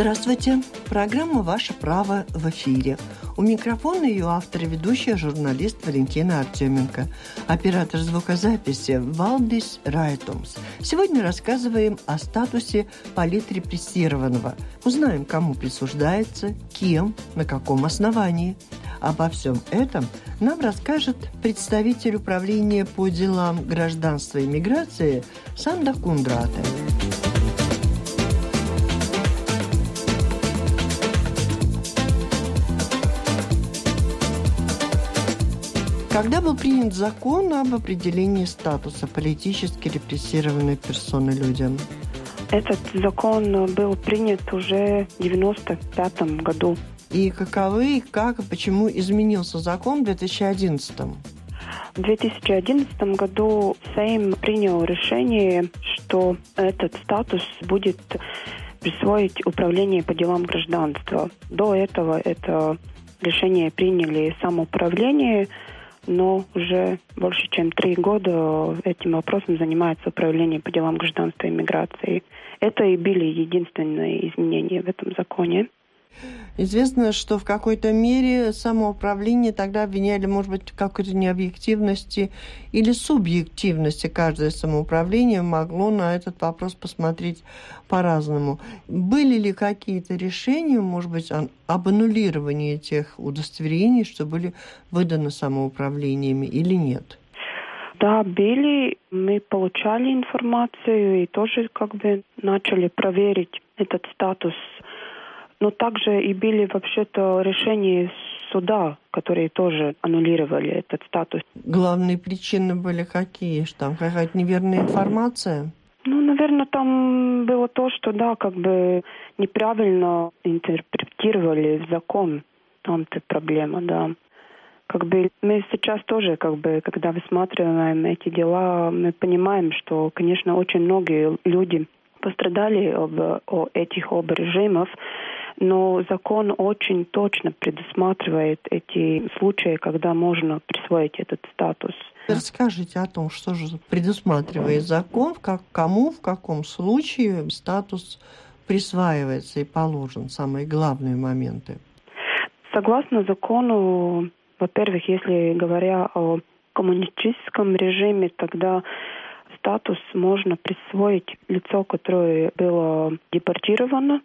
Здравствуйте. Программа «Ваше право» в эфире. У микрофона ее автор и ведущая журналист Валентина Артеменко. Оператор звукозаписи Валдис Райтумс. Сегодня рассказываем о статусе политрепрессированного. Узнаем, кому присуждается, кем, на каком основании. Обо всем этом нам расскажет представитель управления по делам гражданства и миграции Санда Кундрате. Когда был принят закон об определении статуса политически репрессированной персоны людям? Этот закон был принят уже в 1995 году. И каковы, как и почему изменился закон в 2011 в 2011 году Сейм принял решение, что этот статус будет присвоить управление по делам гражданства. До этого это решение приняли самоуправление, но уже больше чем три года этим вопросом занимается Управление по делам гражданства и миграции. Это и были единственные изменения в этом законе. Известно, что в какой-то мере самоуправление тогда обвиняли, может быть, какой-то необъективности или субъективности. Каждое самоуправление могло на этот вопрос посмотреть по-разному. Были ли какие-то решения, может быть, об аннулировании тех удостоверений, что были выданы самоуправлениями или нет? Да, были. Мы получали информацию и тоже как бы начали проверить этот статус но также и были вообще-то решения суда, которые тоже аннулировали этот статус. Главные причины были какие? Что там какая-то неверная информация? Ну, наверное, там было то, что, да, как бы неправильно интерпретировали в закон. Там-то проблема, да. Как бы мы сейчас тоже, как бы, когда высматриваем эти дела, мы понимаем, что, конечно, очень многие люди пострадали об, о этих оба режимов, но закон очень точно предусматривает эти случаи, когда можно присвоить этот статус. Расскажите о том, что же предусматривает закон, как кому, в каком случае статус присваивается и положен, самые главные моменты. Согласно закону, во-первых, если говоря о коммунистическом режиме, тогда статус можно присвоить лицо, которое было депортировано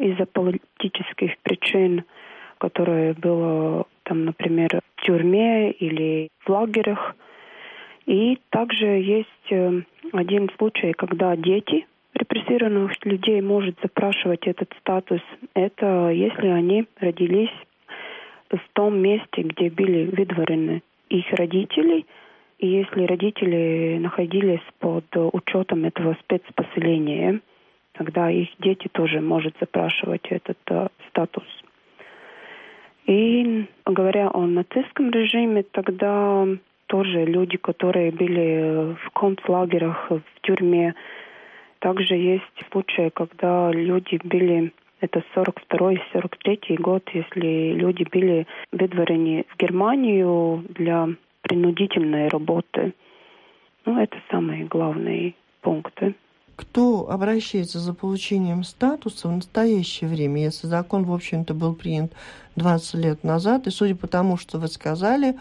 из-за политических причин, которое было там, например, в тюрьме или в лагерях. И также есть э, один случай, когда дети репрессированных людей может запрашивать этот статус. Это если они родились в том месте, где были выдворены их родители, и если родители находились под учетом этого спецпоселения тогда их дети тоже могут запрашивать этот э, статус. И говоря о нацистском режиме, тогда тоже люди, которые были в концлагерях, в тюрьме, также есть случаи, когда люди были это 42-43 год, если люди были выдворены в Германию для принудительной работы. Ну, это самые главные пункты кто обращается за получением статуса в настоящее время, если закон, в общем-то, был принят 20 лет назад, и судя по тому, что вы сказали,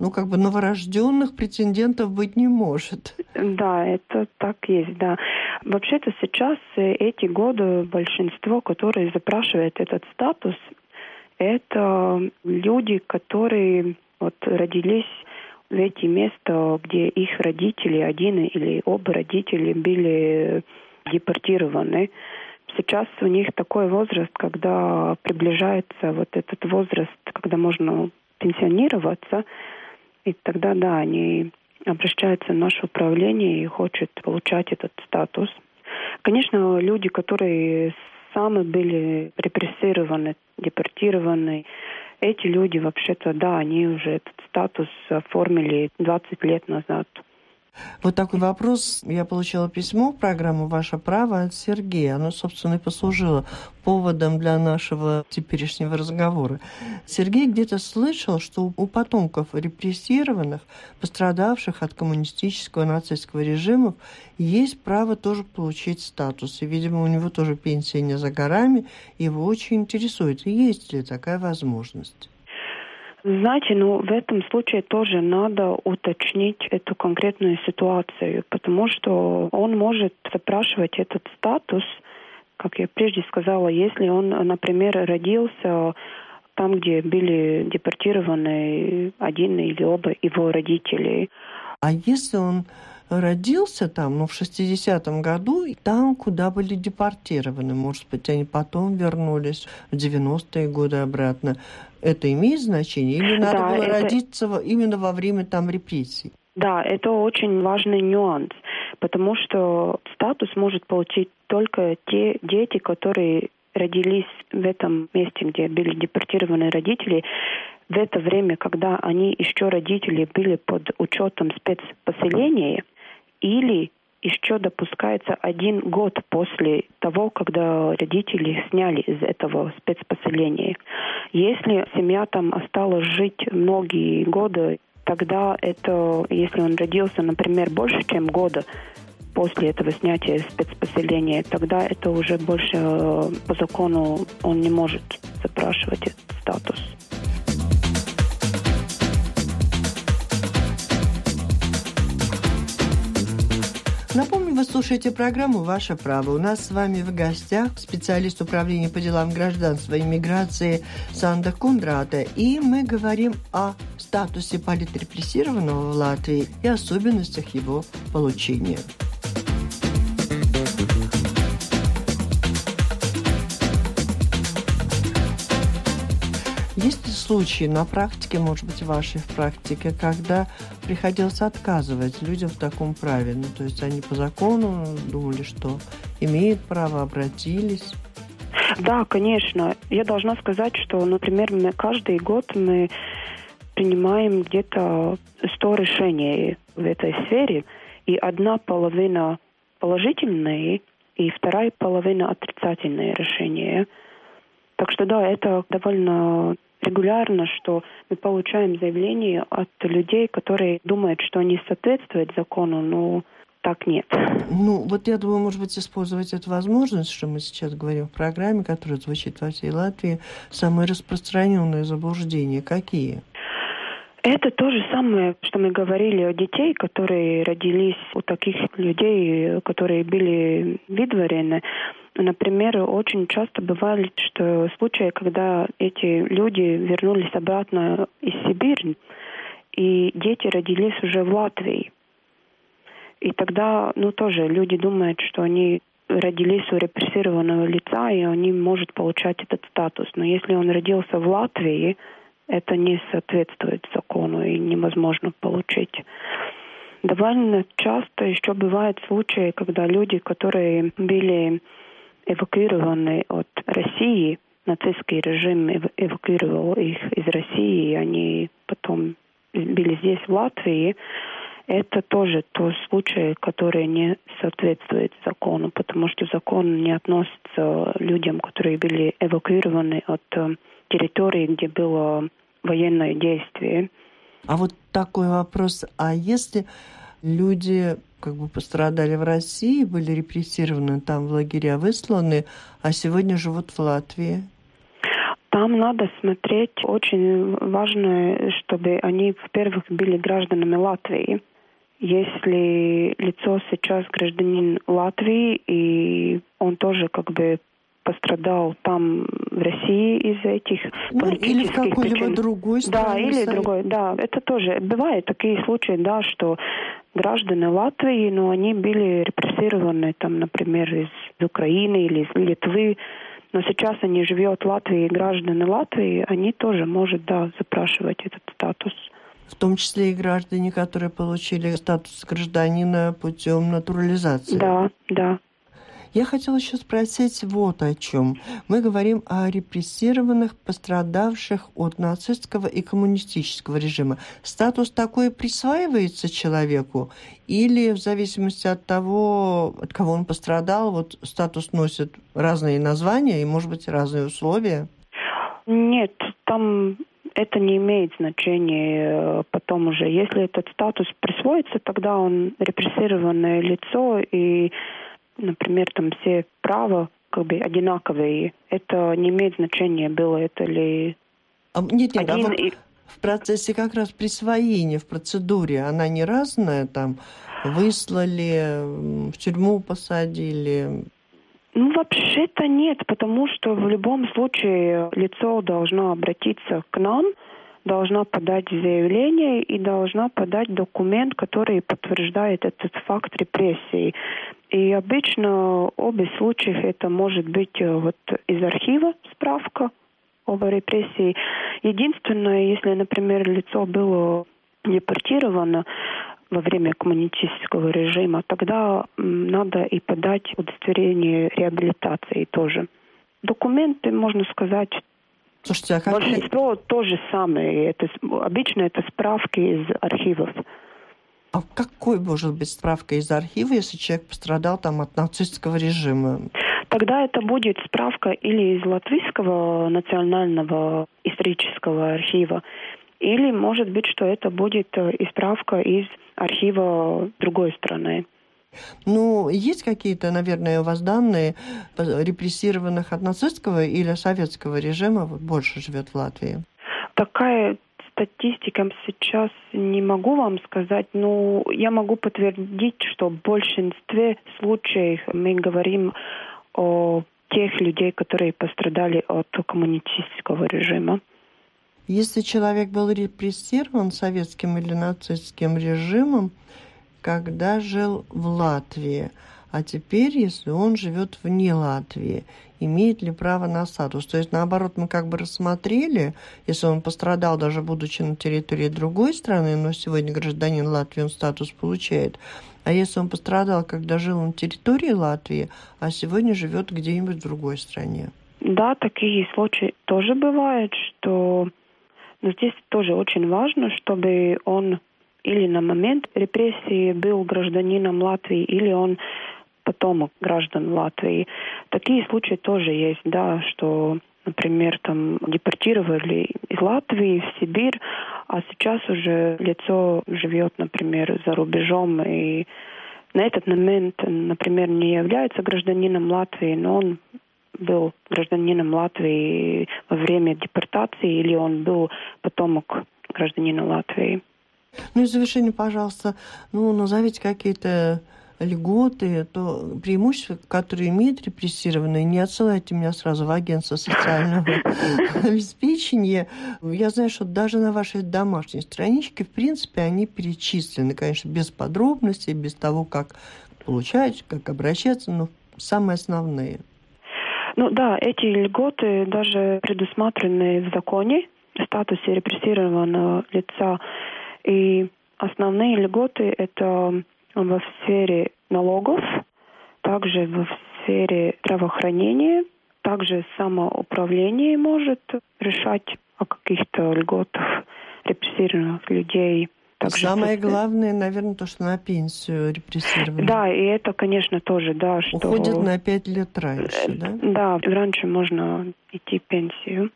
ну, как бы новорожденных претендентов быть не может. Да, это так есть, да. Вообще-то сейчас э, эти годы большинство, которые запрашивают этот статус, это люди, которые вот родились эти места, где их родители, один или оба родители были депортированы. Сейчас у них такой возраст, когда приближается вот этот возраст, когда можно пенсионироваться, и тогда, да, они обращаются в наше управление и хотят получать этот статус. Конечно, люди, которые сами были репрессированы, депортированы, эти люди вообще-то, да, они уже этот статус оформили 20 лет назад. Вот такой вопрос. Я получила письмо в программу «Ваше право» от Сергея. Оно, собственно, и послужило поводом для нашего теперешнего разговора. Сергей где-то слышал, что у потомков репрессированных, пострадавших от коммунистического нацистского режима, есть право тоже получить статус. И, видимо, у него тоже пенсия не за горами. Его очень интересует, есть ли такая возможность. Знаете, ну в этом случае тоже надо уточнить эту конкретную ситуацию, потому что он может запрашивать этот статус, как я прежде сказала, если он, например, родился там, где были депортированы один или оба его родителей. А если он родился там, ну, в 60-м году, там, куда были депортированы. Может быть, они потом вернулись в 90-е годы обратно. Это имеет значение? Или надо да, было это... родиться именно во время там репрессий? Да, это очень важный нюанс, потому что статус может получить только те дети, которые родились в этом месте, где были депортированы родители, в это время, когда они еще родители были под учетом спецпоселения, или еще допускается один год после того, когда родители сняли из этого спецпоселения. Если семья там осталась жить многие годы, тогда это, если он родился, например, больше, чем года после этого снятия спецпоселения, тогда это уже больше э, по закону он не может запрашивать этот статус. Напомню, вы слушаете программу «Ваше право». У нас с вами в гостях специалист управления по делам гражданства и миграции Санда Кундрата. И мы говорим о статусе политрепрессированного в Латвии и особенностях его получения. Случаи на практике, может быть, вашей практике, когда приходилось отказывать людям в таком праве? Ну, то есть они по закону думали, что имеют право, обратились? Да, конечно. Я должна сказать, что, например, мы каждый год мы принимаем где-то 100 решений в этой сфере, и одна половина положительные, и вторая половина отрицательные решения. Так что да, это довольно регулярно, что мы получаем заявления от людей, которые думают, что они соответствуют закону, но так нет. Ну, вот я думаю, может быть, использовать эту возможность, что мы сейчас говорим в программе, которая звучит во всей Латвии, самые распространенные заблуждения какие? Это то же самое, что мы говорили о детей, которые родились у таких людей, которые были видварены. Например, очень часто бывали что случаи, когда эти люди вернулись обратно из Сибири, и дети родились уже в Латвии. И тогда, ну, тоже люди думают, что они родились у репрессированного лица, и они могут получать этот статус. Но если он родился в Латвии, это не соответствует закону и невозможно получить. Довольно часто еще бывают случаи, когда люди, которые были эвакуированы от России, нацистский режим эвакуировал их из России, они потом были здесь, в Латвии, это тоже то случай, который не соответствует закону, потому что закон не относится людям, которые были эвакуированы от э, территории, где было военное действие. А вот такой вопрос, а если люди как бы пострадали в России, были репрессированы там в лагеря, высланы, а сегодня живут в Латвии? Там надо смотреть, очень важно, чтобы они, во-первых, были гражданами Латвии. Если лицо сейчас гражданин Латвии, и он тоже как бы пострадал там в России из-за этих ну, политических или какой-либо причин. другой страны. Да, или другой, да. Это тоже бывают такие случаи, да, что граждане Латвии, но они были репрессированы, там, например, из Украины или из Литвы, но сейчас они живут в Латвии, граждане Латвии, они тоже могут, да, запрашивать этот статус. В том числе и граждане, которые получили статус гражданина путем натурализации. Да, да. Я хотела еще спросить вот о чем. Мы говорим о репрессированных, пострадавших от нацистского и коммунистического режима. Статус такой присваивается человеку или в зависимости от того, от кого он пострадал, вот статус носит разные названия и, может быть, разные условия? Нет, там это не имеет значения э, потом уже. Если этот статус присвоится, тогда он репрессированное лицо и например, там все права как бы одинаковые. Это не имеет значения, было это ли а, нет, нет, один... а в, в процессе как раз присвоения, в процедуре, она не разная, там, выслали, в тюрьму посадили? Ну, вообще-то нет, потому что в любом случае лицо должно обратиться к нам, должна подать заявление и должна подать документ, который подтверждает этот факт репрессий. И обычно обе случаев это может быть э, вот из архива справка об репрессии. Единственное, если, например, лицо было депортировано во время коммунистического режима, тогда надо и подать удостоверение реабилитации тоже. Документы, можно сказать, Слушайте, а как... Большинство то же самое. Это, обычно это справки из архивов. А какой может быть справка из архива, если человек пострадал там от нацистского режима? Тогда это будет справка или из Латвийского национального исторического архива, или может быть, что это будет э, и справка из архива другой страны. Ну, есть какие-то, наверное, у вас данные репрессированных от нацистского или советского режима вот, больше живет в Латвии? Такая статистика сейчас не могу вам сказать, но я могу подтвердить, что в большинстве случаев мы говорим о тех людей, которые пострадали от коммунистического режима. Если человек был репрессирован советским или нацистским режимом, когда жил в Латвии, а теперь, если он живет вне Латвии, имеет ли право на статус. То есть, наоборот, мы как бы рассмотрели, если он пострадал, даже будучи на территории другой страны, но сегодня гражданин Латвии, он статус получает. А если он пострадал, когда жил на территории Латвии, а сегодня живет где-нибудь в другой стране? Да, такие случаи тоже бывают, что но здесь тоже очень важно, чтобы он или на момент репрессии был гражданином Латвии, или он потомок граждан Латвии. Такие случаи тоже есть, да, что, например, там депортировали из Латвии в Сибирь, а сейчас уже лицо живет, например, за рубежом и на этот момент, например, не является гражданином Латвии, но он был гражданином Латвии во время депортации или он был потомок гражданина Латвии. Ну и завершение, пожалуйста, ну, назовите какие-то льготы, то преимущества, которые имеют репрессированные, не отсылайте меня сразу в агентство социального обеспечения. Я знаю, что даже на вашей домашней страничке, в принципе, они перечислены, конечно, без подробностей, без того, как получать, как обращаться, но самые основные. Ну да, эти льготы даже предусмотрены в законе в статусе репрессированного лица и основные льготы это во сфере налогов, также в сфере здравоохранения, также самоуправление может решать о каких-то льготах репрессированных людей. Также Самое это... главное, наверное, то, что на пенсию репрессировали. Да, и это, конечно, тоже, да, что... Уходит на пять лет раньше, да? Да, раньше можно идти в пенсию.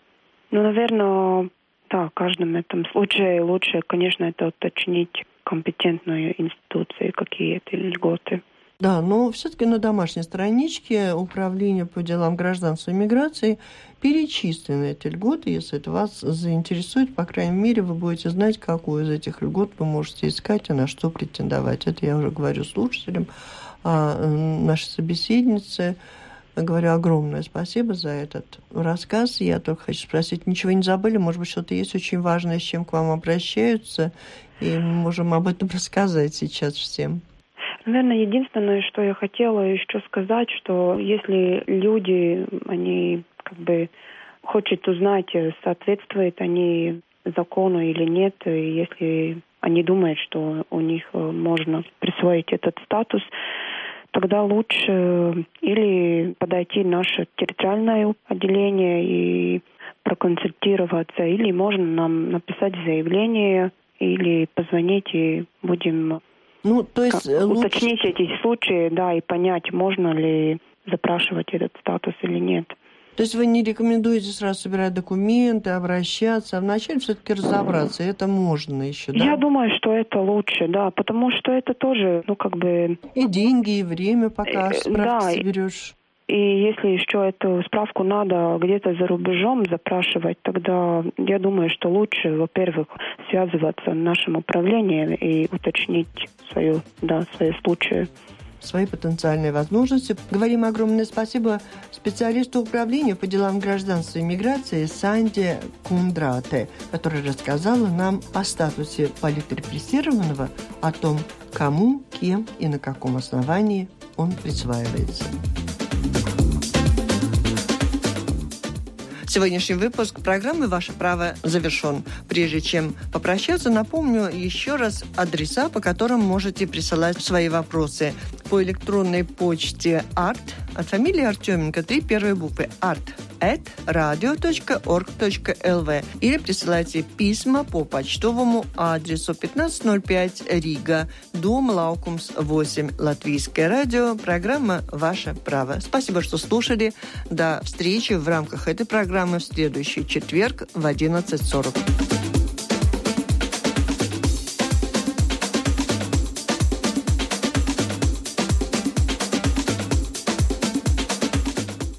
Ну, наверное, да, в каждом этом случае лучше, конечно, это уточнить компетентную институцию, какие это льготы. Да, но все-таки на домашней страничке Управления по делам гражданства и миграции перечислены эти льготы. Если это вас заинтересует, по крайней мере, вы будете знать, какую из этих льгот вы можете искать и на что претендовать. Это я уже говорю слушателям. А наши собеседницы Говорю огромное спасибо за этот рассказ. Я только хочу спросить, ничего не забыли? Может быть, что-то есть очень важное, с чем к вам обращаются? И можем об этом рассказать сейчас всем. Наверное, единственное, что я хотела еще сказать, что если люди, они как бы хотят узнать, соответствуют они закону или нет, и если они думают, что у них можно присвоить этот статус, тогда лучше или подойти в наше территориальное отделение и проконсультироваться, или можно нам написать заявление, или позвонить и будем ну, то есть как, лучше... уточнить эти случаи, да, и понять, можно ли запрашивать этот статус или нет. То есть вы не рекомендуете сразу собирать документы, обращаться, а вначале все-таки разобраться. Это можно еще, да? Я думаю, что это лучше, да, потому что это тоже, ну, как бы... И деньги, и время, пока э, справки да, соберешь. И если еще эту справку надо где-то за рубежом запрашивать, тогда я думаю, что лучше, во-первых, связываться в нашем управлении и уточнить свою, да, свои случаи свои потенциальные возможности. Говорим огромное спасибо специалисту управления по делам гражданства и миграции Санде Кундрате, которая рассказала нам о статусе политрепрессированного, о том, кому, кем и на каком основании он присваивается. Сегодняшний выпуск программы «Ваше право» завершен. Прежде чем попрощаться, напомню еще раз адреса, по которым можете присылать свои вопросы. По электронной почте art от фамилии Артеменко три первые буквы art at radio.org.lv или присылайте письма по почтовому адресу 1505 Рига, Дома Лаукумс 8, Латвийское радио, программа «Ваше право». Спасибо, что слушали. До встречи в рамках этой программы в следующий четверг в 11.40.